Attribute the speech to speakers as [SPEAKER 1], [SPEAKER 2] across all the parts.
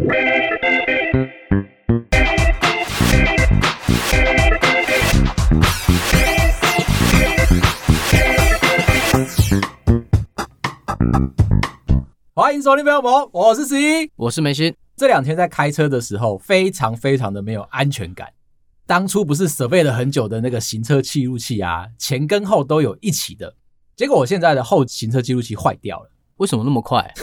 [SPEAKER 1] 欢迎收听《朋友们》，我是十一，
[SPEAKER 2] 我是梅心。
[SPEAKER 1] 这两天在开车的时候，非常非常的没有安全感。当初不是 survey 了很久的那个行车记录器啊，前跟后都有一起的，结果我现在的后行车记录器坏掉了。
[SPEAKER 2] 为什么那么快？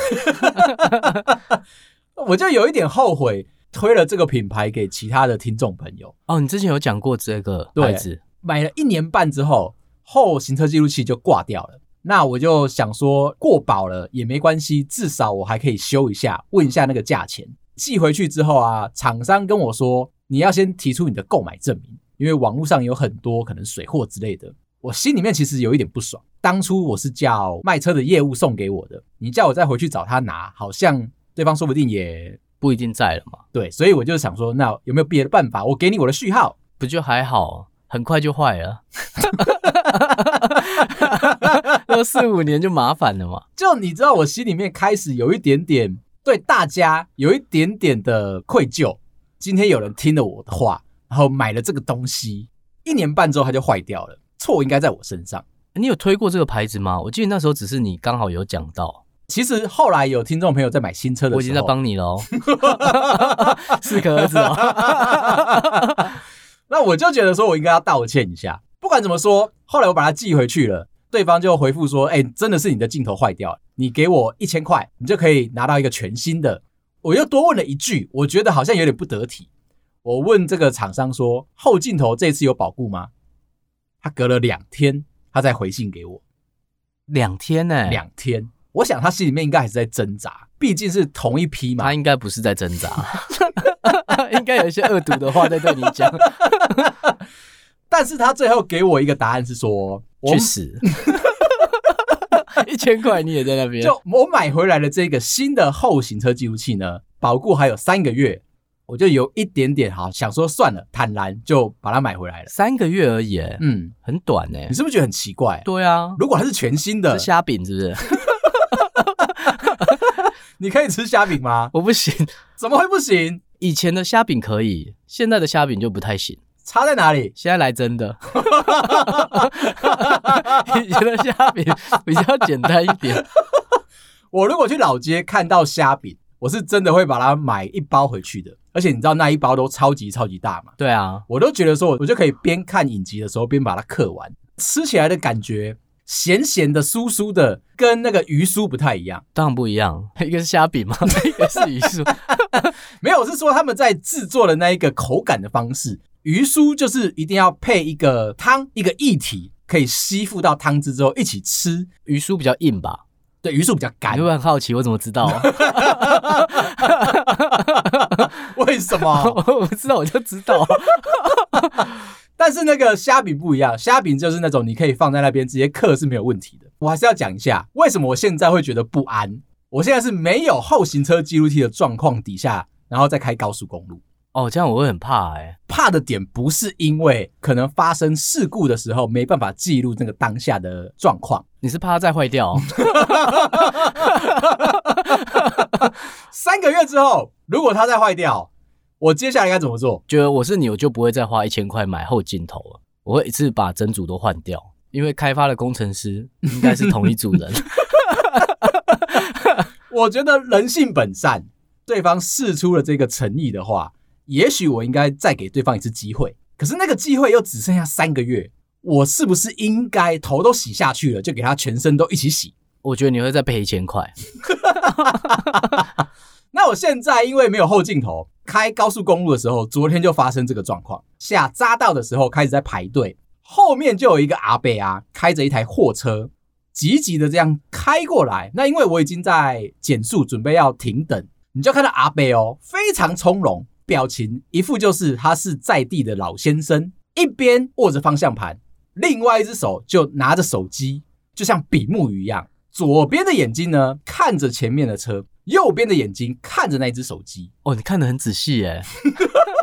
[SPEAKER 1] 我就有一点后悔推了这个品牌给其他的听众朋友。
[SPEAKER 2] 哦，你之前有讲过这个牌子，
[SPEAKER 1] 买了一年半之后，后行车记录器就挂掉了。那我就想说，过保了也没关系，至少我还可以修一下，问一下那个价钱。寄回去之后啊，厂商跟我说。你要先提出你的购买证明，因为网络上有很多可能水货之类的。我心里面其实有一点不爽，当初我是叫卖车的业务送给我的，你叫我再回去找他拿，好像对方说不定也
[SPEAKER 2] 不一定在了嘛。
[SPEAKER 1] 对，所以我就想说，那有没有别的办法？我给你我的序号，
[SPEAKER 2] 不就还好，很快就坏了，要四五年就麻烦了嘛。
[SPEAKER 1] 就你知道，我心里面开始有一点点对大家有一点点的愧疚。今天有人听了我的话，然后买了这个东西，一年半之后它就坏掉了，错应该在我身上。
[SPEAKER 2] 你有推过这个牌子吗？我记得那时候只是你刚好有讲到。
[SPEAKER 1] 其实后来有听众朋友在买新车的时候，
[SPEAKER 2] 我已经在帮你了哦，四个儿子哦。
[SPEAKER 1] 那我就觉得说我应该要道歉一下。不管怎么说，后来我把它寄回去了，对方就回复说：“哎，真的是你的镜头坏掉了，你给我一千块，你就可以拿到一个全新的。”我又多问了一句，我觉得好像有点不得体。我问这个厂商说：“后镜头这次有保固吗？”他隔了两天，他再回信给我。
[SPEAKER 2] 两天呢、欸？
[SPEAKER 1] 两天。我想他心里面应该还是在挣扎，毕竟是同一批嘛。
[SPEAKER 2] 他应该不是在挣扎，应该有一些恶毒的话在对你讲。
[SPEAKER 1] 但是他最后给我一个答案是说：“
[SPEAKER 2] 去死。”一千块你也在那边？
[SPEAKER 1] 就我买回来的这个新的后行车记录器呢，保固还有三个月，我就有一点点哈想说算了，坦然就把它买回来了。
[SPEAKER 2] 三个月而已，
[SPEAKER 1] 嗯，
[SPEAKER 2] 很短呢。
[SPEAKER 1] 你是不是觉得很奇怪？
[SPEAKER 2] 对啊，
[SPEAKER 1] 如果它是全新的，
[SPEAKER 2] 是虾饼是不是？
[SPEAKER 1] 你可以吃虾饼吗？
[SPEAKER 2] 我不行，
[SPEAKER 1] 怎么会不行？
[SPEAKER 2] 以前的虾饼可以，现在的虾饼就不太行。
[SPEAKER 1] 差在哪里？
[SPEAKER 2] 现在来真的，以前的虾饼比较简单一点。
[SPEAKER 1] 我如果去老街看到虾饼，我是真的会把它买一包回去的。而且你知道那一包都超级超级大嘛？
[SPEAKER 2] 对啊，
[SPEAKER 1] 我都觉得说，我就可以边看影集的时候边把它嗑完，吃起来的感觉咸咸的、酥酥的，跟那个鱼酥不太一样。
[SPEAKER 2] 当然不一样，一个是虾饼嘛，一个是鱼酥。
[SPEAKER 1] 没有，我是说他们在制作的那一个口感的方式。鱼酥就是一定要配一个汤，一个液体可以吸附到汤汁之后一起吃。
[SPEAKER 2] 鱼酥比较硬吧？
[SPEAKER 1] 对，鱼酥比较干。
[SPEAKER 2] 你会很好奇我怎么知道？
[SPEAKER 1] 为什么？
[SPEAKER 2] 我不知道，我就知道。
[SPEAKER 1] 但是那个虾饼不一样，虾饼就是那种你可以放在那边直接刻是没有问题的。我还是要讲一下，为什么我现在会觉得不安？我现在是没有后行车记录器的状况底下，然后再开高速公路。
[SPEAKER 2] 哦，这样我会很怕哎、欸。
[SPEAKER 1] 怕的点不是因为可能发生事故的时候没办法记录那个当下的状况，
[SPEAKER 2] 你是怕它再坏掉？
[SPEAKER 1] 三个月之后，如果它再坏掉，我接下来该怎么做？
[SPEAKER 2] 觉得我是你，我就不会再花一千块买后镜头了。我会一次把整组都换掉，因为开发的工程师应该是同一组人。
[SPEAKER 1] 我觉得人性本善，对方试出了这个诚意的话。也许我应该再给对方一次机会，可是那个机会又只剩下三个月，我是不是应该头都洗下去了，就给他全身都一起洗？
[SPEAKER 2] 我觉得你会再赔一千块。
[SPEAKER 1] 那我现在因为没有后镜头，开高速公路的时候，昨天就发生这个状况，下匝道的时候开始在排队，后面就有一个阿伯啊，开着一台货车，急急的这样开过来。那因为我已经在减速，准备要停等，你就看到阿伯哦，非常从容。表情一副就是他是在地的老先生，一边握着方向盘，另外一只手就拿着手机，就像比目鱼一样。左边的眼睛呢看着前面的车，右边的眼睛看着那只手机。
[SPEAKER 2] 哦，你看得很仔细耶。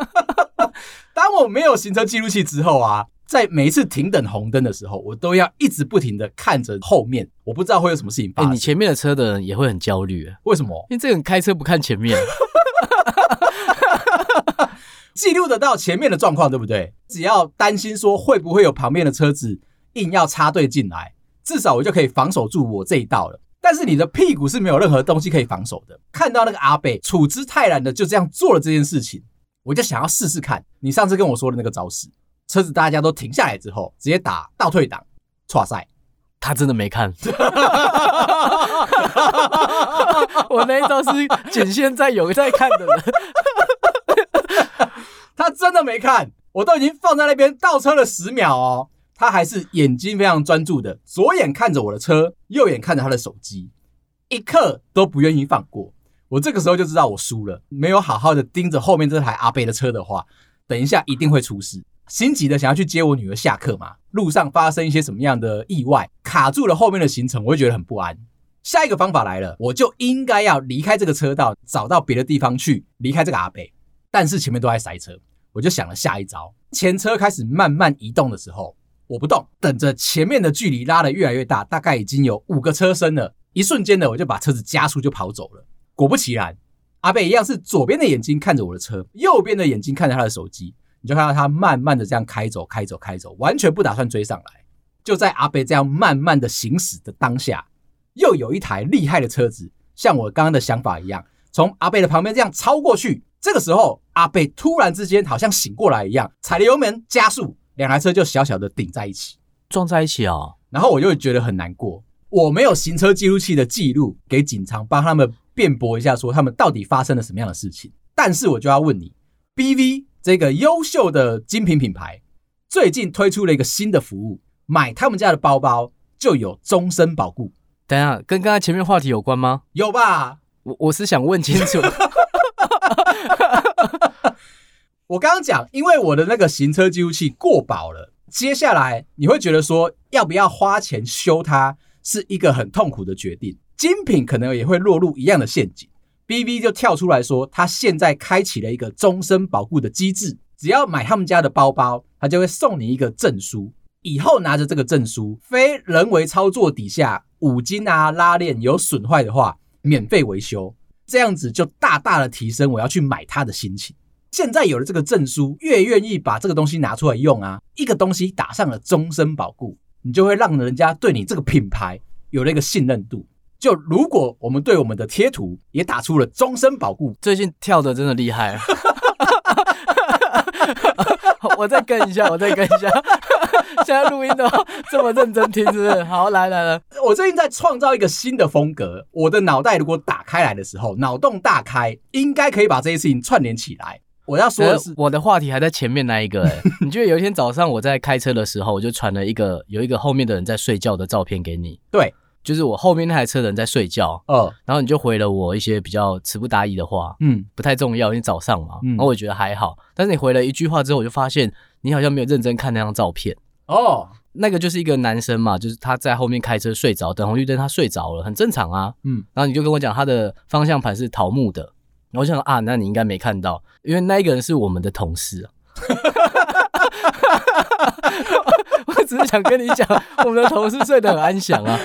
[SPEAKER 1] 当我没有行车记录器之后啊，在每一次停等红灯的时候，我都要一直不停的看着后面，我不知道会有什么事情发生。
[SPEAKER 2] 欸，你前面的车的人也会很焦虑。
[SPEAKER 1] 为什么？
[SPEAKER 2] 因为这个人开车不看前面。
[SPEAKER 1] 记录得到前面的状况，对不对？只要担心说会不会有旁边的车子硬要插队进来，至少我就可以防守住我这一道了。但是你的屁股是没有任何东西可以防守的。看到那个阿贝处之泰然的就这样做了这件事情，我就想要试试看你上次跟我说的那个招式。车子大家都停下来之后，直接打倒退档，剉赛。
[SPEAKER 2] 他真的没看，我那一招是仅限在有在看的人。
[SPEAKER 1] 他真的没看，我都已经放在那边倒车了十秒哦，他还是眼睛非常专注的，左眼看着我的车，右眼看着他的手机，一刻都不愿意放过。我这个时候就知道我输了，没有好好的盯着后面这台阿贝的车的话，等一下一定会出事。心急的想要去接我女儿下课嘛，路上发生一些什么样的意外，卡住了后面的行程，我会觉得很不安。下一个方法来了，我就应该要离开这个车道，找到别的地方去离开这个阿贝。但是前面都在塞车，我就想了下一招。前车开始慢慢移动的时候，我不动，等着前面的距离拉得越来越大，大概已经有五个车身了。一瞬间的，我就把车子加速就跑走了。果不其然，阿伯一样是左边的眼睛看着我的车，右边的眼睛看着他的手机。你就看到他慢慢的这样开走，开走，开走，完全不打算追上来。就在阿伯这样慢慢的行驶的当下，又有一台厉害的车子，像我刚刚的想法一样，从阿伯的旁边这样超过去。这个时候，阿伯突然之间好像醒过来一样，踩了油门加速，两台车就小小的顶在一起，
[SPEAKER 2] 撞在一起啊、哦。
[SPEAKER 1] 然后我就觉得很难过，我没有行车记录器的记录给警察帮他们辩驳一下，说他们到底发生了什么样的事情。但是我就要问你，BV。这个优秀的精品品牌最近推出了一个新的服务，买他们家的包包就有终身保固。
[SPEAKER 2] 等一下，跟刚才前面话题有关吗？
[SPEAKER 1] 有吧？
[SPEAKER 2] 我我是想问清楚。
[SPEAKER 1] 我刚刚讲，因为我的那个行车记录器过保了，接下来你会觉得说，要不要花钱修它是一个很痛苦的决定。精品可能也会落入一样的陷阱。BV 就跳出来说，他现在开启了一个终身保护的机制，只要买他们家的包包，他就会送你一个证书，以后拿着这个证书，非人为操作底下五金啊拉链有损坏的话，免费维修，这样子就大大的提升我要去买它的心情。现在有了这个证书，越愿意把这个东西拿出来用啊，一个东西打上了终身保固，你就会让人家对你这个品牌有了一个信任度。就如果我们对我们的贴图也打出了终身保固，
[SPEAKER 2] 最近跳的真的厉害。我再跟一下，我再跟一下。现在录音的话这么认真听，是不是？好，来来来，
[SPEAKER 1] 我最近在创造一个新的风格。我的脑袋如果打开来的时候，脑洞大开，应该可以把这些事情串联起来。我要说的是，
[SPEAKER 2] 我的话题还在前面那一个、欸。你觉得有一天早上我在开车的时候，我就传了一个有一个后面的人在睡觉的照片给你。
[SPEAKER 1] 对。
[SPEAKER 2] 就是我后面那台车的人在睡觉，
[SPEAKER 1] 哦，
[SPEAKER 2] 然后你就回了我一些比较词不达意的话，嗯，不太重要，因为早上嘛，嗯，然后我也觉得还好，但是你回了一句话之后，我就发现你好像没有认真看那张照片，
[SPEAKER 1] 哦，
[SPEAKER 2] 那个就是一个男生嘛，就是他在后面开车睡着，等红绿灯他睡着了，很正常啊，嗯，然后你就跟我讲他的方向盘是桃木的，我想啊，那你应该没看到，因为那一个人是我们的同事啊，我只是想跟你讲，我们的同事睡得很安详啊。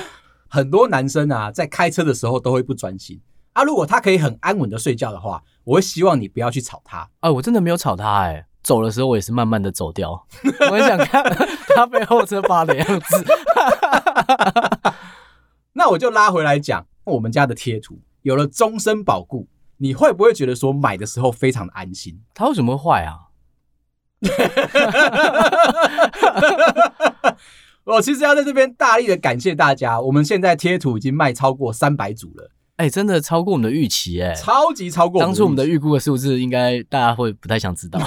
[SPEAKER 1] 很多男生啊，在开车的时候都会不专心啊。如果他可以很安稳的睡觉的话，我会希望你不要去吵他。啊、
[SPEAKER 2] 哎，我真的没有吵他哎、欸，走的时候我也是慢慢的走掉。我很想看他被后车扒的样子。
[SPEAKER 1] 那我就拉回来讲，我们家的贴图有了终身保固，你会不会觉得说买的时候非常的安心？
[SPEAKER 2] 它为什么会坏啊？
[SPEAKER 1] 我 其实要在这边大力的感谢大家，我们现在贴图已经卖超过三百组了，
[SPEAKER 2] 哎、欸，真的超过我们的预期、欸，哎，
[SPEAKER 1] 超级超过。
[SPEAKER 2] 当初我们的预估的数字，应该大家会不太想知道，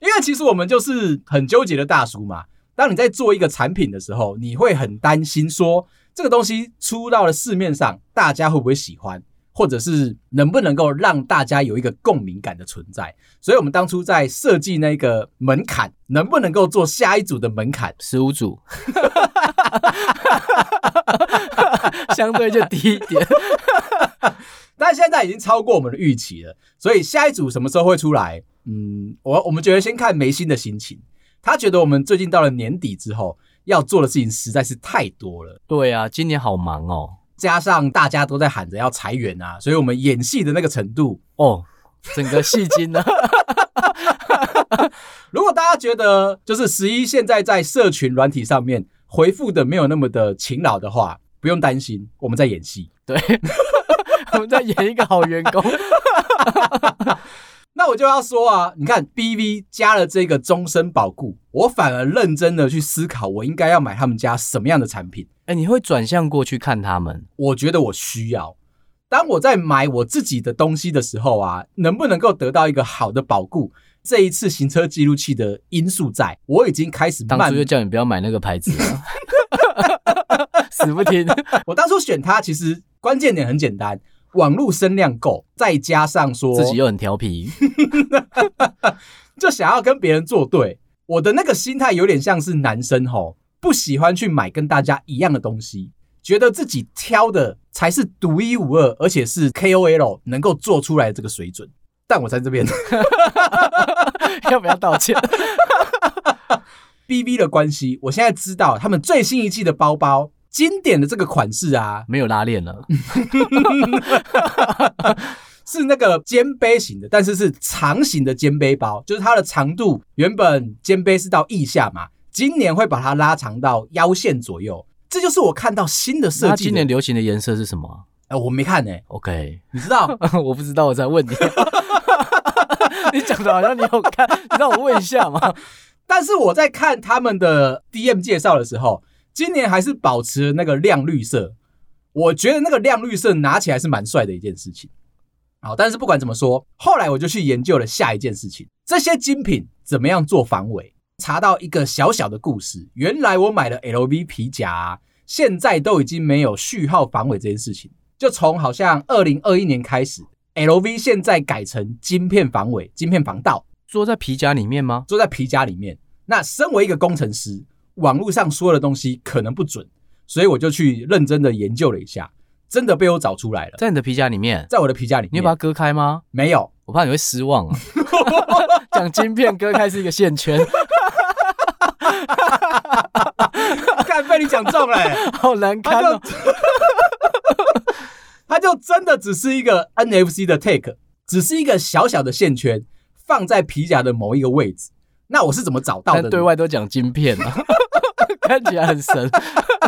[SPEAKER 1] 因为其实我们就是很纠结的大叔嘛。当你在做一个产品的时候，你会很担心说，这个东西出到了市面上，大家会不会喜欢？或者是能不能够让大家有一个共鸣感的存在，所以我们当初在设计那个门槛，能不能够做下一组的门槛
[SPEAKER 2] 十五组，相对就低一点，
[SPEAKER 1] 但现在已经超过我们的预期了。所以下一组什么时候会出来？嗯，我我们觉得先看梅心的心情，他觉得我们最近到了年底之后要做的事情实在是太多了。
[SPEAKER 2] 对啊，今年好忙哦。
[SPEAKER 1] 加上大家都在喊着要裁员啊，所以我们演戏的那个程度
[SPEAKER 2] 哦，整个戏精呢。
[SPEAKER 1] 如果大家觉得就是十一现在在社群软体上面回复的没有那么的勤劳的话，不用担心，我们在演戏。
[SPEAKER 2] 对，我们在演一个好员工。
[SPEAKER 1] 那我就要说啊，你看 BV 加了这个终身保固，我反而认真的去思考，我应该要买他们家什么样的产品。
[SPEAKER 2] 哎，你会转向过去看他们？
[SPEAKER 1] 我觉得我需要。当我在买我自己的东西的时候啊，能不能够得到一个好的保固？这一次行车记录器的因素在，我已经开始慢。
[SPEAKER 2] 当初就叫你不要买那个牌子了，死不听。
[SPEAKER 1] 我当初选它，其实关键点很简单。网络声量够，再加上说
[SPEAKER 2] 自己又很调皮，
[SPEAKER 1] 就想要跟别人作对。我的那个心态有点像是男生吼，不喜欢去买跟大家一样的东西，觉得自己挑的才是独一无二，而且是 KOL 能够做出来的这个水准。但我在这边
[SPEAKER 2] 要不要道歉？
[SPEAKER 1] B B 的关系，我现在知道他们最新一季的包包。经典的这个款式啊，
[SPEAKER 2] 没有拉链了，
[SPEAKER 1] 是那个肩背型的，但是是长型的肩背包，就是它的长度原本肩背是到腋下嘛，今年会把它拉长到腰线左右，这就是我看到新的设计。
[SPEAKER 2] 今年流行的颜色是什么？
[SPEAKER 1] 哎、呃，我没看呢、欸。
[SPEAKER 2] OK，
[SPEAKER 1] 你知道？
[SPEAKER 2] 我不知道，我在问你。你讲的好像你有看，你让我问一下嘛。
[SPEAKER 1] 但是我在看他们的 DM 介绍的时候。今年还是保持那个亮绿色，我觉得那个亮绿色拿起来是蛮帅的一件事情。好，但是不管怎么说，后来我就去研究了下一件事情：这些精品怎么样做防伪？查到一个小小的故事，原来我买的 LV 皮夹啊，现在都已经没有序号防伪这件事情。就从好像二零二一年开始，LV 现在改成晶片防伪、晶片防盗，
[SPEAKER 2] 做在皮夹里面吗？
[SPEAKER 1] 做在皮夹里面。那身为一个工程师。网络上说的东西可能不准，所以我就去认真的研究了一下，真的被我找出来了。
[SPEAKER 2] 在你的皮夹里面，
[SPEAKER 1] 在我的皮夹里面，
[SPEAKER 2] 你有把它割开吗？
[SPEAKER 1] 没有，
[SPEAKER 2] 我怕你会失望啊。讲晶片割开是一个线圈，
[SPEAKER 1] 看被你讲中了，欸，
[SPEAKER 2] 好难看哦。
[SPEAKER 1] 它 就真的只是一个 NFC 的 tag，只是一个小小的线圈，放在皮夹的某一个位置。那我是怎么找到的？
[SPEAKER 2] 但对外都讲晶片啊，看起来很神。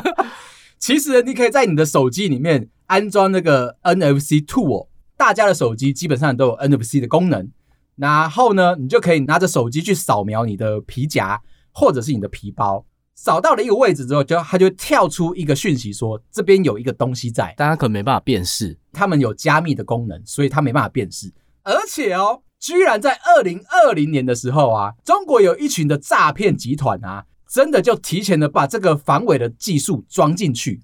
[SPEAKER 1] 其实你可以在你的手机里面安装那个 NFC Tool，大家的手机基本上都有 NFC 的功能。然后呢，你就可以拿着手机去扫描你的皮夹或者是你的皮包，扫到了一个位置之后，就它就跳出一个讯息说这边有一个东西在，
[SPEAKER 2] 但它可能没办法辨识。
[SPEAKER 1] 他们有加密的功能，所以它没办法辨识。而且哦。居然在二零二零年的时候啊，中国有一群的诈骗集团啊，真的就提前的把这个防伪的技术装进去。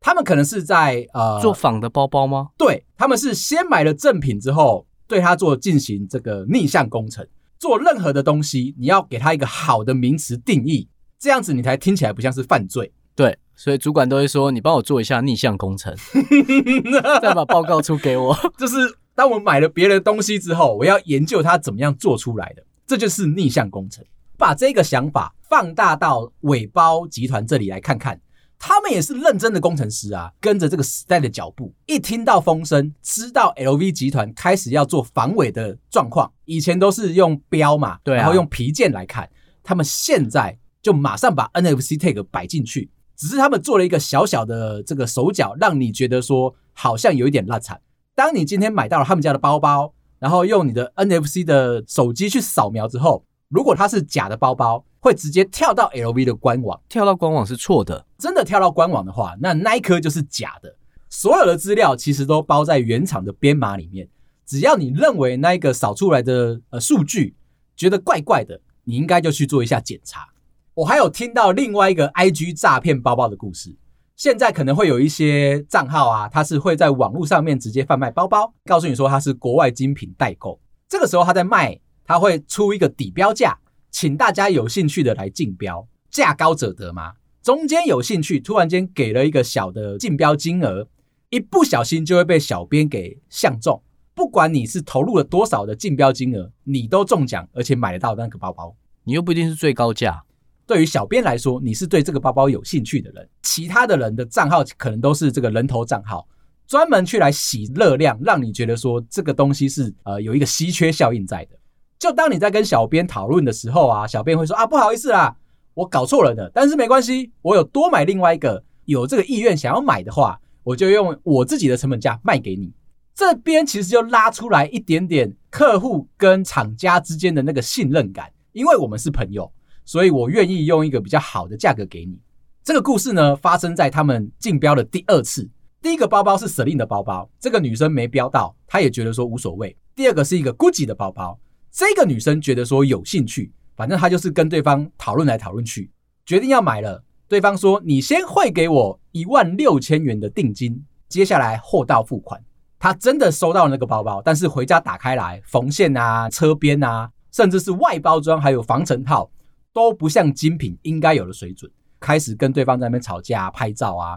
[SPEAKER 1] 他们可能是在呃
[SPEAKER 2] 做仿的包包吗？
[SPEAKER 1] 对，他们是先买了正品之后，对它做进行这个逆向工程。做任何的东西，你要给它一个好的名词定义，这样子你才听起来不像是犯罪。
[SPEAKER 2] 对，所以主管都会说，你帮我做一下逆向工程，再把报告出给我，
[SPEAKER 1] 就是。当我买了别人的东西之后，我要研究它怎么样做出来的，这就是逆向工程。把这个想法放大到尾包集团这里来看看，他们也是认真的工程师啊，跟着这个时代的脚步。一听到风声，知道 LV 集团开始要做防伪的状况，以前都是用标嘛，对啊，然后用皮件来看，他们现在就马上把 NFC tag 摆进去，只是他们做了一个小小的这个手脚，让你觉得说好像有一点烂惨。当你今天买到了他们家的包包，然后用你的 NFC 的手机去扫描之后，如果它是假的包包，会直接跳到 LV 的官网。
[SPEAKER 2] 跳到官网是错的，
[SPEAKER 1] 真的跳到官网的话，那那一颗就是假的。所有的资料其实都包在原厂的编码里面。只要你认为那一个扫出来的呃数据觉得怪怪的，你应该就去做一下检查。我还有听到另外一个 IG 诈骗包包的故事。现在可能会有一些账号啊，他是会在网络上面直接贩卖包包，告诉你说他是国外精品代购。这个时候他在卖，他会出一个底标价，请大家有兴趣的来竞标，价高者得嘛。中间有兴趣，突然间给了一个小的竞标金额，一不小心就会被小编给相中。不管你是投入了多少的竞标金额，你都中奖，而且买得到那个包包。
[SPEAKER 2] 你又不一定是最高价。
[SPEAKER 1] 对于小编来说，你是对这个包包有兴趣的人，其他的人的账号可能都是这个人头账号，专门去来洗热量，让你觉得说这个东西是呃有一个稀缺效应在的。就当你在跟小编讨论的时候啊，小编会说啊，不好意思啦，我搞错了的，但是没关系，我有多买另外一个，有这个意愿想要买的话，我就用我自己的成本价卖给你。这边其实就拉出来一点点客户跟厂家之间的那个信任感，因为我们是朋友，所以我愿意用一个比较好的价格给你。这个故事呢，发生在他们竞标的第二次。第一个包包是 Celine 的包包，这个女生没标到，她也觉得说无所谓。第二个是一个 Gucci 的包包，这个女生觉得说有兴趣，反正她就是跟对方讨论来讨论去，决定要买了。对方说：“你先汇给我一万六千元的定金，接下来货到付款。”他真的收到那个包包，但是回家打开来，缝线啊、车边啊，甚至是外包装还有防尘套，都不像精品应该有的水准。开始跟对方在那边吵架、拍照啊，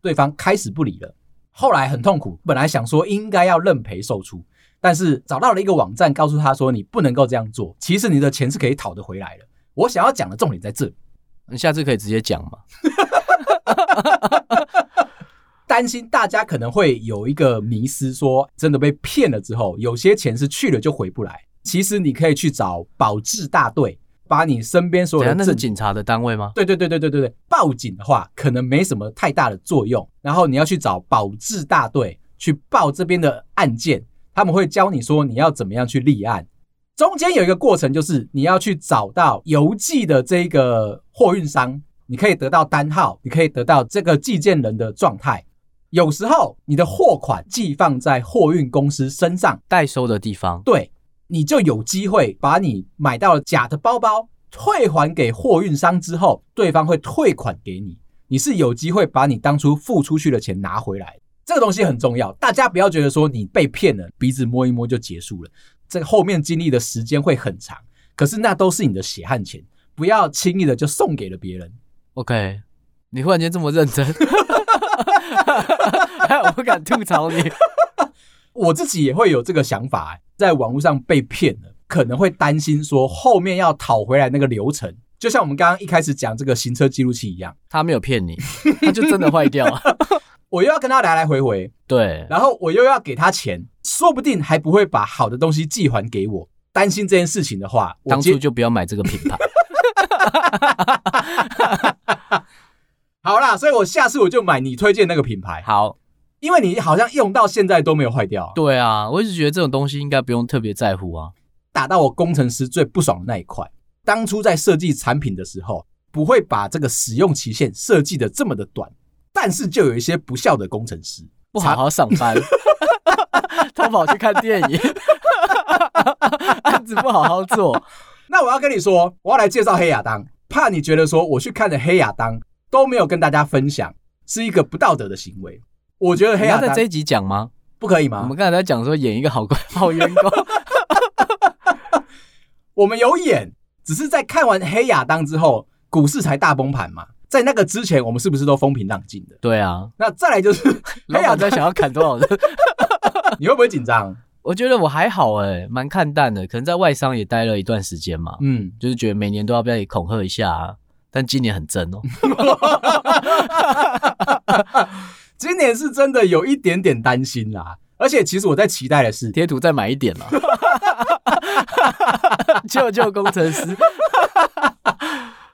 [SPEAKER 1] 对方开始不理了。后来很痛苦，本来想说应该要认赔售出，但是找到了一个网站，告诉他说你不能够这样做，其实你的钱是可以讨得回来的。我想要讲的重点在这里，
[SPEAKER 2] 你下次可以直接讲嘛。
[SPEAKER 1] 担心大家可能会有一个迷失，说真的被骗了之后，有些钱是去了就回不来。其实你可以去找保质大队，把你身边所有的，
[SPEAKER 2] 那是警察的单位吗？
[SPEAKER 1] 对对对对对对对，报警的话可能没什么太大的作用。然后你要去找保质大队去报这边的案件，他们会教你说你要怎么样去立案。中间有一个过程，就是你要去找到邮寄的这个货运商，你可以得到单号，你可以得到这个寄件人的状态。有时候你的货款寄放在货运公司身上
[SPEAKER 2] 代收的地方，
[SPEAKER 1] 对，你就有机会把你买到假的包包退还给货运商之后，对方会退款给你，你是有机会把你当初付出去的钱拿回来。这个东西很重要，大家不要觉得说你被骗了，鼻子摸一摸就结束了，这个后面经历的时间会很长，可是那都是你的血汗钱，不要轻易的就送给了别人。
[SPEAKER 2] OK，你忽然间这么认真。我不敢吐槽你，
[SPEAKER 1] 我自己也会有这个想法，在网络上被骗了，可能会担心说后面要讨回来那个流程，就像我们刚刚一开始讲这个行车记录器一样，
[SPEAKER 2] 他没有骗你，他就真的坏掉了，
[SPEAKER 1] 我又要跟他来来回回，
[SPEAKER 2] 对，
[SPEAKER 1] 然后我又要给他钱，说不定还不会把好的东西寄还给我，担心这件事情的话，
[SPEAKER 2] 当初就不要买这个品牌。
[SPEAKER 1] 好啦，所以我下次我就买你推荐那个品牌。
[SPEAKER 2] 好，
[SPEAKER 1] 因为你好像用到现在都没有坏掉。
[SPEAKER 2] 对啊，我一直觉得这种东西应该不用特别在乎啊。
[SPEAKER 1] 打到我工程师最不爽的那一块，当初在设计产品的时候，不会把这个使用期限设计的这么的短，但是就有一些不孝的工程师，
[SPEAKER 2] 不好好上班，偷跑去看电影，案子不好好做。
[SPEAKER 1] 那我要跟你说，我要来介绍黑亚当，怕你觉得说我去看的黑亚当。都没有跟大家分享，是一个不道德的行为。我觉得黑亚
[SPEAKER 2] 当在这一集讲吗？
[SPEAKER 1] 不可以吗？
[SPEAKER 2] 我们刚才在讲说演一个好官好员工，
[SPEAKER 1] 我们有演，只是在看完黑亚当之后，股市才大崩盘嘛。在那个之前，我们是不是都风平浪静的？
[SPEAKER 2] 对啊。
[SPEAKER 1] 那再来就是
[SPEAKER 2] 老板在想要砍多少人？
[SPEAKER 1] 你会不会紧张？
[SPEAKER 2] 我觉得我还好哎、欸，蛮看淡的。可能在外商也待了一段时间嘛，嗯，就是觉得每年都要被恐吓一下啊。但今年很真哦，
[SPEAKER 1] 今年是真的有一点点担心啦。而且其实我在期待的是
[SPEAKER 2] 贴图再买一点嘛，救救工程师。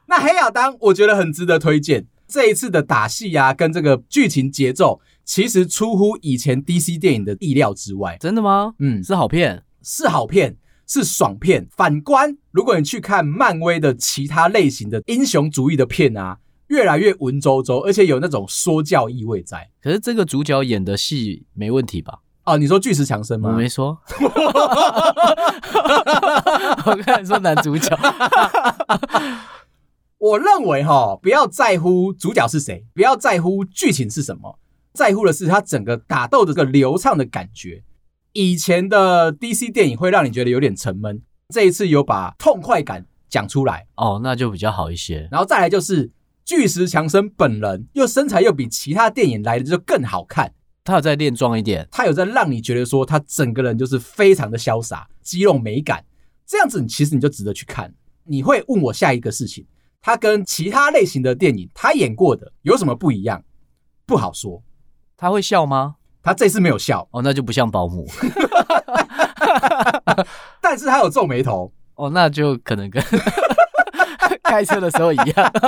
[SPEAKER 1] 那黑亚当我觉得很值得推荐，这一次的打戏啊，跟这个剧情节奏，其实出乎以前 DC 电影的意料之外。
[SPEAKER 2] 真的吗？嗯，是好片，
[SPEAKER 1] 是好片。是爽片。反观，如果你去看漫威的其他类型的英雄主义的片啊，越来越文绉绉，而且有那种说教意味在。
[SPEAKER 2] 可是这个主角演的戏没问题吧？
[SPEAKER 1] 哦，你说巨石强森吗？
[SPEAKER 2] 我没说。我刚才说男主角。
[SPEAKER 1] 我认为哈，不要在乎主角是谁，不要在乎剧情是什么，在乎的是他整个打斗的这个流畅的感觉。以前的 DC 电影会让你觉得有点沉闷，这一次有把痛快感讲出来
[SPEAKER 2] 哦，那就比较好一些。
[SPEAKER 1] 然后再来就是巨石强森本人又身材又比其他电影来的就更好看，
[SPEAKER 2] 他有在练壮一点，
[SPEAKER 1] 他有在让你觉得说他整个人就是非常的潇洒，肌肉美感，这样子你其实你就值得去看。你会问我下一个事情，他跟其他类型的电影他演过的有什么不一样？不好说。
[SPEAKER 2] 他会笑吗？
[SPEAKER 1] 他这次没有笑
[SPEAKER 2] 哦，那就不像保姆。
[SPEAKER 1] 但是他有皱眉头
[SPEAKER 2] 哦，那就可能跟 开车的时候一样。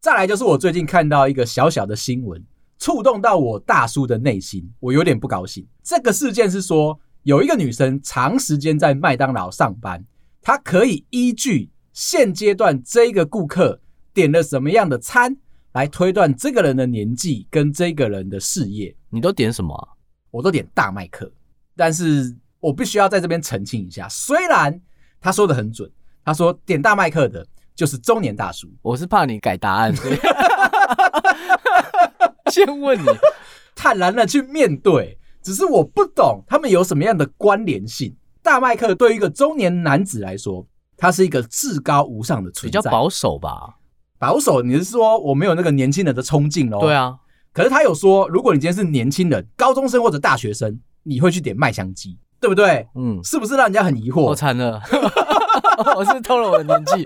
[SPEAKER 1] 再来就是我最近看到一个小小的新闻，触动到我大叔的内心，我有点不高兴。这个事件是说，有一个女生长时间在麦当劳上班，她可以依据现阶段这一个顾客点了什么样的餐，来推断这个人的年纪跟这个人的事业。
[SPEAKER 2] 你都点什么啊？
[SPEAKER 1] 我都点大麦克，但是我必须要在这边澄清一下，虽然他说的很准，他说点大麦克的。就是中年大叔，
[SPEAKER 2] 我是怕你改答案，所 以先问你，
[SPEAKER 1] 坦然的去面对。只是我不懂他们有什么样的关联性。大麦克对于一个中年男子来说，他是一个至高无上的存在，
[SPEAKER 2] 比较保守吧？
[SPEAKER 1] 保守？你是说我没有那个年轻人的冲劲喽？
[SPEAKER 2] 对啊。
[SPEAKER 1] 可是他有说，如果你今天是年轻人，高中生或者大学生，你会去点麦香鸡，对不对？嗯，是不是让人家很疑惑？
[SPEAKER 2] 我惨了，我是偷了我的年纪。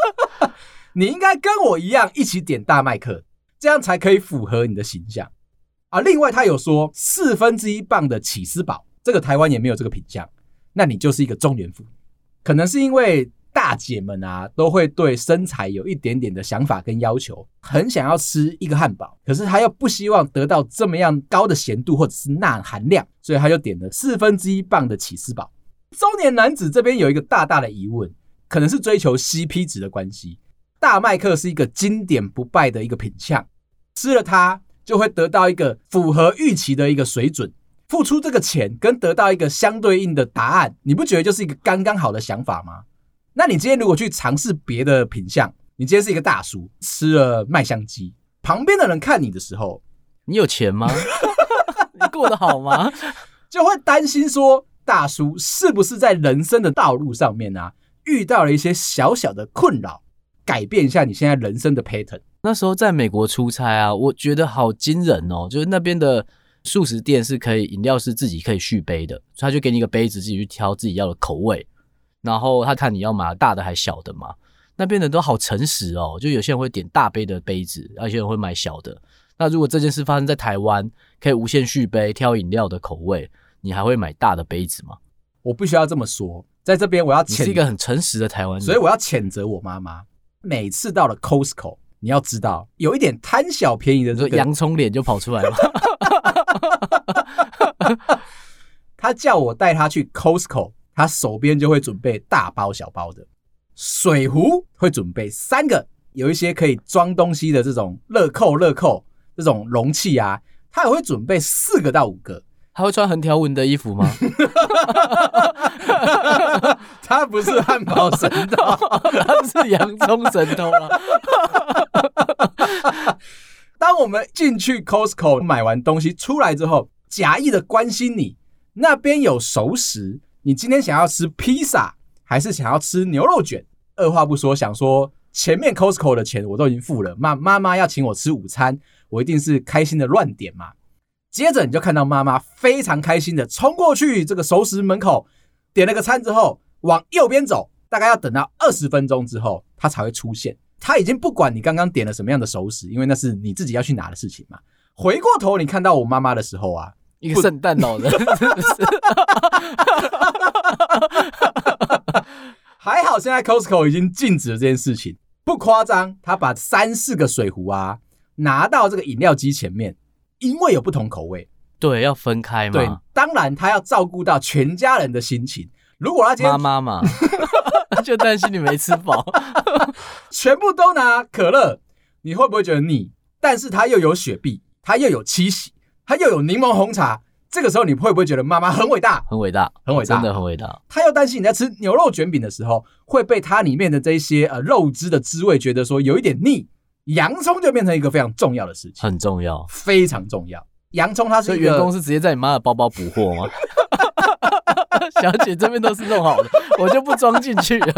[SPEAKER 1] 你应该跟我一样一起点大麦克，这样才可以符合你的形象啊！另外，他有说四分之一磅的起司堡，这个台湾也没有这个品项，那你就是一个中年妇女。可能是因为大姐们啊，都会对身材有一点点的想法跟要求，很想要吃一个汉堡，可是她又不希望得到这么样高的咸度或者是钠含量，所以她就点了四分之一磅的起司堡。中年男子这边有一个大大的疑问，可能是追求 CP 值的关系。大麦克是一个经典不败的一个品相，吃了它就会得到一个符合预期的一个水准，付出这个钱跟得到一个相对应的答案，你不觉得就是一个刚刚好的想法吗？那你今天如果去尝试别的品相，你今天是一个大叔吃了麦香鸡，旁边的人看你的时候，
[SPEAKER 2] 你有钱吗？你过得好吗？
[SPEAKER 1] 就会担心说，大叔是不是在人生的道路上面啊，遇到了一些小小的困扰？改变一下你现在人生的 pattern。
[SPEAKER 2] 那时候在美国出差啊，我觉得好惊人哦！就是那边的速食店是可以饮料是自己可以续杯的，所以他就给你一个杯子，自己去挑自己要的口味。然后他看你要买大的还小的嘛。那边人都好诚实哦，就有些人会点大杯的杯子，有些人会买小的。那如果这件事发生在台湾，可以无限续杯挑饮料的口味，你还会买大的杯子吗？
[SPEAKER 1] 我必须要这么说，在这边我要，你
[SPEAKER 2] 是一个很诚实的台湾人，
[SPEAKER 1] 所以我要谴责我妈妈。每次到了 Costco，你要知道有一点贪小便宜的这个
[SPEAKER 2] 洋葱脸就跑出来了。
[SPEAKER 1] 他叫我带他去 Costco，他手边就会准备大包小包的水壶，会准备三个，有一些可以装东西的这种乐扣乐扣这种容器啊，他也会准备四个到五个。
[SPEAKER 2] 他会穿横条纹的衣服吗？
[SPEAKER 1] 他不是汉堡神偷，
[SPEAKER 2] 他是洋葱神偷啊！
[SPEAKER 1] 当我们进去 Costco 买完东西出来之后，假意的关心你那边有熟食，你今天想要吃披萨还是想要吃牛肉卷？二话不说，想说前面 Costco 的钱我都已经付了，妈妈妈要请我吃午餐，我一定是开心的乱点嘛。接着你就看到妈妈非常开心的冲过去这个熟食门口，点了个餐之后往右边走，大概要等到二十分钟之后，她才会出现。她已经不管你刚刚点了什么样的熟食，因为那是你自己要去拿的事情嘛。回过头你看到我妈妈的时候啊，
[SPEAKER 2] 一个圣诞老人，
[SPEAKER 1] 还好现在 Costco 已经禁止了这件事情，不夸张，他把三四个水壶啊拿到这个饮料机前面。因为有不同口味，
[SPEAKER 2] 对，要分开嘛。
[SPEAKER 1] 对，当然他要照顾到全家人的心情。如果他今天
[SPEAKER 2] 妈妈嘛，就担心你没吃饱，
[SPEAKER 1] 全部都拿可乐，你会不会觉得腻？但是他又有雪碧，他又有七喜，他又有柠檬红茶。这个时候你会不会觉得妈妈很伟大？
[SPEAKER 2] 很伟大，
[SPEAKER 1] 很伟大，
[SPEAKER 2] 真的很伟大。
[SPEAKER 1] 他又担心你在吃牛肉卷饼的时候会被它里面的这些呃肉汁的滋味觉得说有一点腻。洋葱就变成一个非常重要的事情，
[SPEAKER 2] 很重要，
[SPEAKER 1] 非常重要。洋葱它是一个，
[SPEAKER 2] 员工是直接在你妈的包包补货吗？小姐这边都是弄好的，我就不装进去了，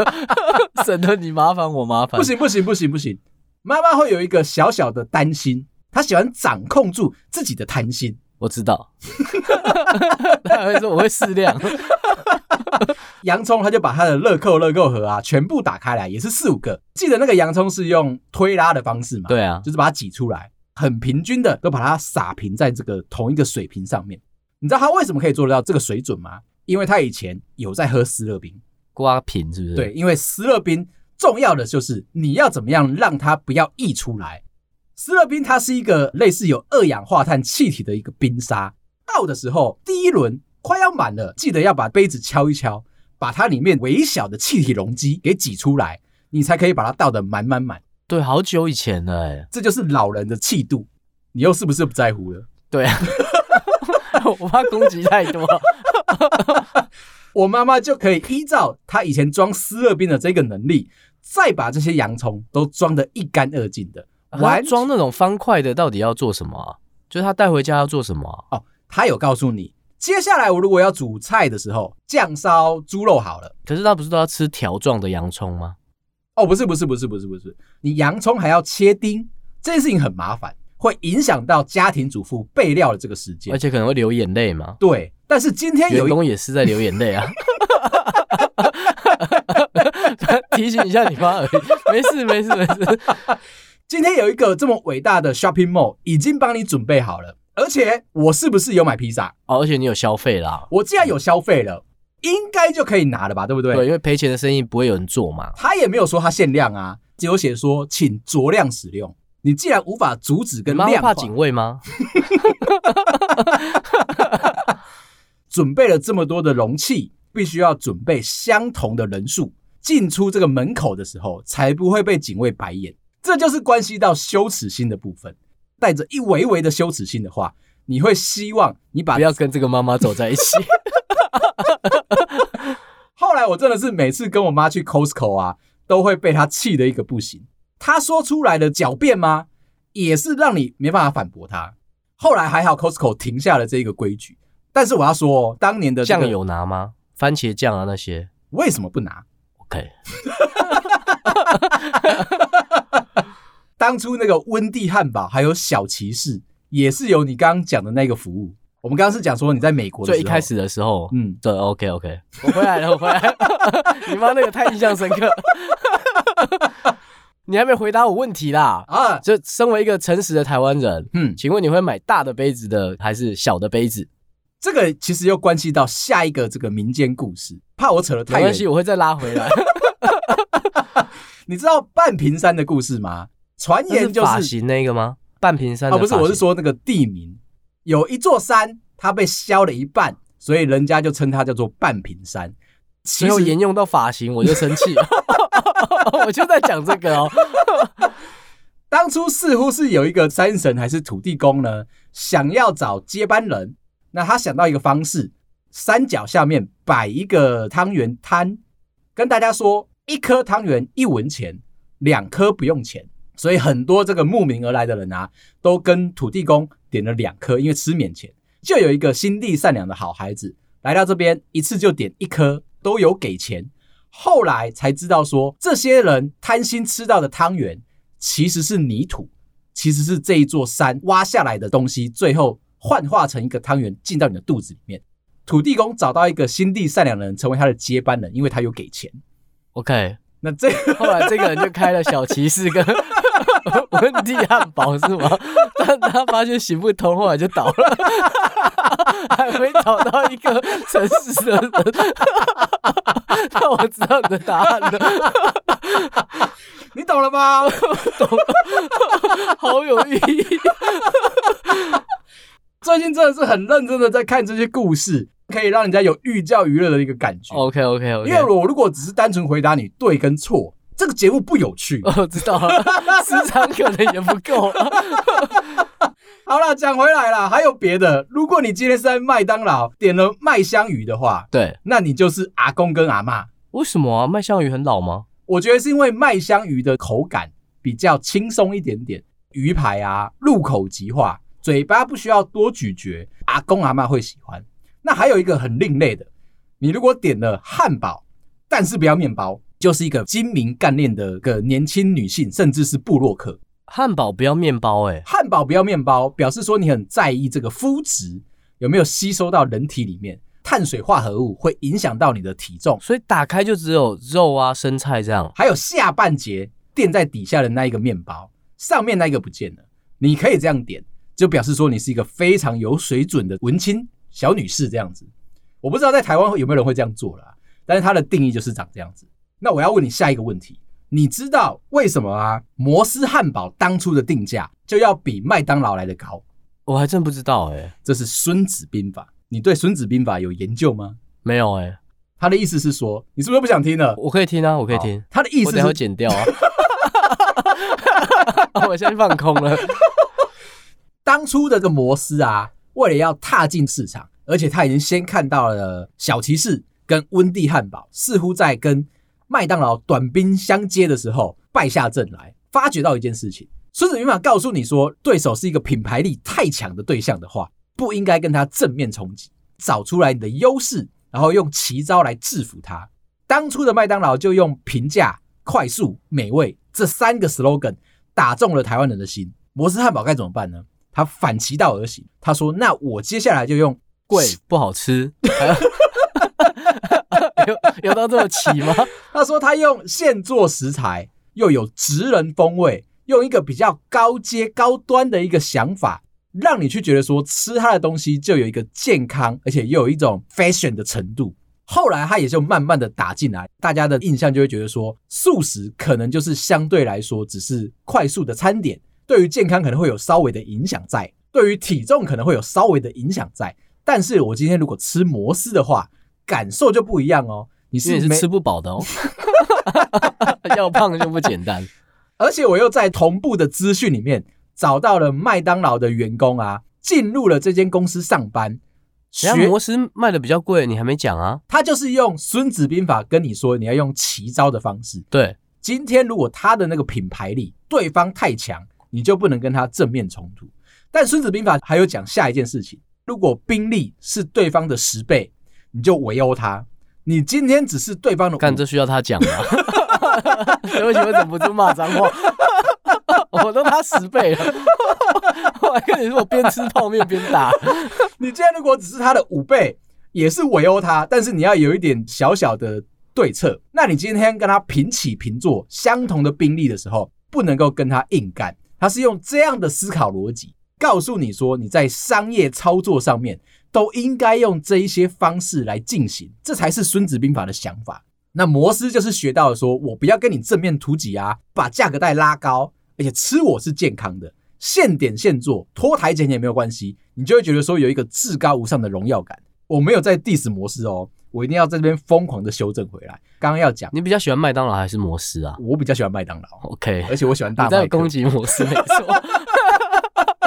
[SPEAKER 2] 省得你麻烦我麻烦。
[SPEAKER 1] 不行不行不行不行，妈妈会有一个小小的担心，她喜欢掌控住自己的贪心。
[SPEAKER 2] 我知道，她还会说我会适量。
[SPEAKER 1] 洋葱他就把他的乐扣乐扣盒啊全部打开来，也是四五个。记得那个洋葱是用推拉的方式嘛？
[SPEAKER 2] 对啊，
[SPEAKER 1] 就是把它挤出来，很平均的都把它撒平在这个同一个水平上面。你知道他为什么可以做得到这个水准吗？因为他以前有在喝斯乐冰，
[SPEAKER 2] 瓜品是不是？
[SPEAKER 1] 对，因为斯乐冰重要的就是你要怎么样让它不要溢出来。斯乐冰它是一个类似有二氧化碳气体的一个冰沙，倒的时候第一轮快要满了，记得要把杯子敲一敲，把它里面微小的气体容积给挤出来，你才可以把它倒得满满满。
[SPEAKER 2] 对，好久以前了哎，
[SPEAKER 1] 这就是老人的气度，你又是不是不在乎了？
[SPEAKER 2] 对啊。我怕攻击太多，
[SPEAKER 1] 我妈妈就可以依照她以前装思乐冰的这个能力，再把这些洋葱都装得一干二净的。
[SPEAKER 2] 完装那种方块的到底要做什么啊？就是他带回家要做什么啊？
[SPEAKER 1] 哦，他有告诉你，接下来我如果要煮菜的时候，酱烧猪肉好了。
[SPEAKER 2] 可是他不是都要吃条状的洋葱吗？
[SPEAKER 1] 哦，不是，不是，不是，不是，不是，你洋葱还要切丁，这件事情很麻烦。会影响到家庭主妇备料的这个时间，
[SPEAKER 2] 而且可能会流眼泪嘛。
[SPEAKER 1] 对，但是今天有
[SPEAKER 2] 员工也是在流眼泪啊。提醒一下你妈而已，没事没事没事。
[SPEAKER 1] 今天有一个这么伟大的 shopping mall 已经帮你准备好了，而且我是不是有买披萨？
[SPEAKER 2] 哦，而且你有消费啦。
[SPEAKER 1] 我既然有消费了，应该就可以拿了吧？对不对？
[SPEAKER 2] 对，因为赔钱的生意不会有人做嘛。
[SPEAKER 1] 他也没有说他限量啊，只有写说请酌量使用。你既然无法阻止跟量化，
[SPEAKER 2] 怕警卫吗？
[SPEAKER 1] 准备了这么多的容器，必须要准备相同的人数，进出这个门口的时候，才不会被警卫白眼。这就是关系到羞耻心的部分。带着一微微的羞耻心的话，你会希望你把
[SPEAKER 2] 不要跟这个妈妈走在一起。
[SPEAKER 1] 后来我真的是每次跟我妈去 Costco 啊，都会被她气的一个不行。她说出来的狡辩吗？也是让你没办法反驳她。后来还好，Costco 停下了这个规矩。但是我要说，当年的
[SPEAKER 2] 酱有拿吗？番茄酱啊那些，
[SPEAKER 1] 为什么不拿
[SPEAKER 2] ？OK。
[SPEAKER 1] 当初那个温蒂汉堡还有小骑士，也是有你刚刚讲的那个服务。我们刚刚是讲说你在美国的
[SPEAKER 2] 最一开始的时候，
[SPEAKER 1] 嗯，
[SPEAKER 2] 对，OK OK。我回来了，我回来了。你妈那个太印象深刻。你还没回答我问题啦！啊，就身为一个诚实的台湾人，嗯，请问你会买大的杯子的还是小的杯子？
[SPEAKER 1] 这个其实又关系到下一个这个民间故事，怕我扯得太远，没关
[SPEAKER 2] 系，我会再拉回来。
[SPEAKER 1] 你知道半屏山的故事吗？传言就是
[SPEAKER 2] 发型那个吗？半屏山？
[SPEAKER 1] 哦，不是，我是说那个地名，有一座山，它被削了一半，所以人家就称它叫做半屏山。
[SPEAKER 2] 其实沿用到发型，我就生气了。我就在讲这个哦。
[SPEAKER 1] 当初似乎是有一个山神还是土地公呢，想要找接班人。那他想到一个方式，山脚下面摆一个汤圆摊，跟大家说一颗汤圆一文钱，两颗不用钱。所以很多这个慕名而来的人啊，都跟土地公点了两颗，因为吃免钱。就有一个心地善良的好孩子来到这边，一次就点一颗。都有给钱，后来才知道说，这些人贪心吃到的汤圆其实是泥土，其实是这一座山挖下来的东西，最后幻化成一个汤圆进到你的肚子里面。土地公找到一个心地善良的人成为他的接班人，因为他有给钱。
[SPEAKER 2] OK，
[SPEAKER 1] 那这
[SPEAKER 2] 后来这个人就开了小骑士跟 温蒂汉堡是吗？但他发现行不通，后来就倒了，还没找到一个诚实的人。那我知道你的答案了，
[SPEAKER 1] 你懂了吗？
[SPEAKER 2] 懂了，好有意义。
[SPEAKER 1] 最近真的是很认真的在看这些故事，可以让人家有寓教于乐的一个感觉。
[SPEAKER 2] OK OK OK，
[SPEAKER 1] 因为我如果只是单纯回答你对跟错。这个节目不有趣，
[SPEAKER 2] 我 知道了，时长可能也不够。
[SPEAKER 1] 好了，讲回来了，还有别的。如果你今天是在麦当劳点了麦香鱼的话，
[SPEAKER 2] 对，
[SPEAKER 1] 那你就是阿公跟阿嬷。
[SPEAKER 2] 为什么啊？麦香鱼很老吗？
[SPEAKER 1] 我觉得是因为麦香鱼的口感比较轻松一点点，鱼排啊入口即化，嘴巴不需要多咀嚼，阿公阿妈会喜欢。那还有一个很另类的，你如果点了汉堡，但是不要面包。就是一个精明干练的个年轻女性，甚至是部落客。
[SPEAKER 2] 汉堡不要面包，欸，
[SPEAKER 1] 诶汉堡不要面包，表示说你很在意这个肤质有没有吸收到人体里面。碳水化合物会影响到你的体重，
[SPEAKER 2] 所以打开就只有肉啊、生菜这样，
[SPEAKER 1] 还有下半截垫在底下的那一个面包，上面那一个不见了。你可以这样点，就表示说你是一个非常有水准的文青小女士这样子。我不知道在台湾有没有人会这样做啦，但是它的定义就是长这样子。那我要问你下一个问题，你知道为什么啊？摩斯汉堡当初的定价就要比麦当劳来的高？
[SPEAKER 2] 我还真不知道哎、欸，
[SPEAKER 1] 这是《孙子兵法》。你对《孙子兵法》有研究吗？
[SPEAKER 2] 没有哎、欸。
[SPEAKER 1] 他的意思是说，你是不是不想听了？
[SPEAKER 2] 我可以听啊，我可以听。
[SPEAKER 1] 他的意思是，
[SPEAKER 2] 我会剪掉啊。我现在放空了。
[SPEAKER 1] 当初的这个摩斯啊，为了要踏进市场，而且他已经先看到了小骑士跟温蒂汉堡似乎在跟麦当劳短兵相接的时候败下阵来，发觉到一件事情。孙子兵法告诉你说，对手是一个品牌力太强的对象的话，不应该跟他正面冲击，找出来你的优势，然后用奇招来制服他。当初的麦当劳就用平价、快速、美味这三个 slogan 打中了台湾人的心。摩斯汉堡该怎么办呢？他反其道而行，他说：“那我接下来就用
[SPEAKER 2] 贵 不好吃，有有到这么奇吗？”
[SPEAKER 1] 他说：“他用现做食材，又有职人风味。”用一个比较高阶、高端的一个想法，让你去觉得说吃他的东西就有一个健康，而且又有一种 fashion 的程度。后来他也就慢慢的打进来，大家的印象就会觉得说，素食可能就是相对来说只是快速的餐点，对于健康可能会有稍微的影响在，对于体重可能会有稍微的影响在。但是我今天如果吃摩斯的话，感受就不一样哦。你是
[SPEAKER 2] 是吃不饱的哦，要胖就不简单。
[SPEAKER 1] 而且我又在同步的资讯里面找到了麦当劳的员工啊，进入了这间公司上班。
[SPEAKER 2] 学摩斯卖的比较贵，你还没讲啊？
[SPEAKER 1] 他就是用《孙子兵法》跟你说，你要用奇招的方式。
[SPEAKER 2] 对，
[SPEAKER 1] 今天如果他的那个品牌力对方太强，你就不能跟他正面冲突。但《孙子兵法》还有讲下一件事情：如果兵力是对方的十倍，你就围殴他。你今天只是对方的，
[SPEAKER 2] 看这需要他讲吗？对不起，我忍不住骂脏话。我都他十倍了，我还跟你说，我边吃泡面边打。
[SPEAKER 1] 你今天如果只是他的五倍，也是围殴他，但是你要有一点小小的对策。那你今天跟他平起平坐，相同的兵力的时候，不能够跟他硬干。他是用这样的思考逻辑，告诉你说，你在商业操作上面都应该用这一些方式来进行，这才是孙子兵法的想法。那摩斯就是学到了，说我不要跟你正面突击啊，把价格带拉高，而且吃我是健康的，现点现做，拖台前也没有关系，你就会觉得说有一个至高无上的荣耀感。我没有在 diss 摩斯哦，我一定要在这边疯狂的修正回来。刚刚要讲，
[SPEAKER 2] 你比较喜欢麦当劳还是摩斯啊？
[SPEAKER 1] 我比较喜欢麦当劳
[SPEAKER 2] ，OK，
[SPEAKER 1] 而且我喜欢大麦。
[SPEAKER 2] 在攻击摩斯没错。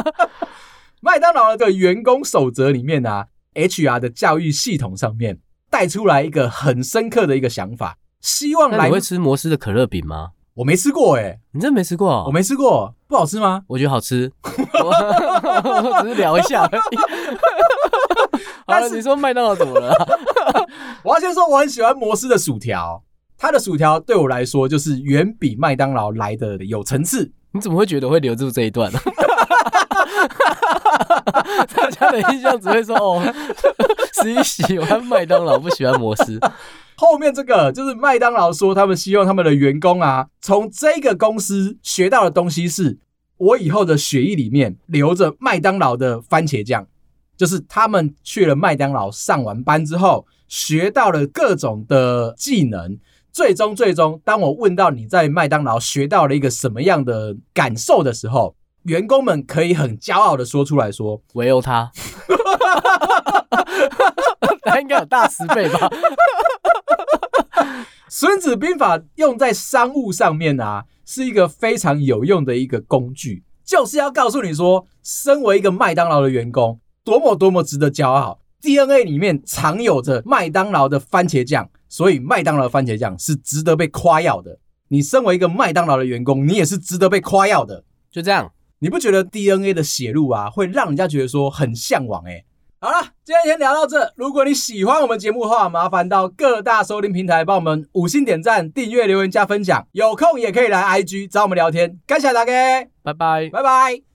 [SPEAKER 1] 麦当劳的员工守则里面啊，HR 的教育系统上面。带出来一个很深刻的一个想法，希望来。
[SPEAKER 2] 你会吃摩斯的可乐饼吗？
[SPEAKER 1] 我没吃过哎、欸，
[SPEAKER 2] 你真的没吃过？
[SPEAKER 1] 我没吃过，不好吃吗？
[SPEAKER 2] 我觉得好吃，我 只是聊一下而已。好了，你说麦当劳怎么了？
[SPEAKER 1] 我要先说，我很喜欢摩斯的薯条，它的薯条对我来说就是远比麦当劳来的有层次。
[SPEAKER 2] 你怎么会觉得会留住这一段呢？大家的印象只会说哦，十一喜欢麦当劳，不喜欢摩斯。
[SPEAKER 1] 后面这个就是麦当劳说，他们希望他们的员工啊，从这个公司学到的东西是，我以后的血液里面留着麦当劳的番茄酱，就是他们去了麦当劳上完班之后，学到了各种的技能，最终最终，当我问到你在麦当劳学到了一个什么样的感受的时候。员工们可以很骄傲的说出来说：“
[SPEAKER 2] 唯有他，他应该有大十倍吧？”
[SPEAKER 1] 孙子兵法用在商务上面啊，是一个非常有用的一个工具，就是要告诉你说，身为一个麦当劳的员工，多么多么值得骄傲。DNA 里面藏有着麦当劳的番茄酱，所以麦当劳番茄酱是值得被夸耀的。你身为一个麦当劳的员工，你也是值得被夸耀的。
[SPEAKER 2] 就这样。
[SPEAKER 1] 你不觉得 DNA 的血路啊，会让人家觉得说很向往？哎，好了，今天先聊到这。如果你喜欢我们节目的话，麻烦到各大收听平台帮我们五星点赞、订阅、留言、加分享。有空也可以来 IG 找我们聊天。感谢大家，
[SPEAKER 2] 拜拜，
[SPEAKER 1] 拜拜。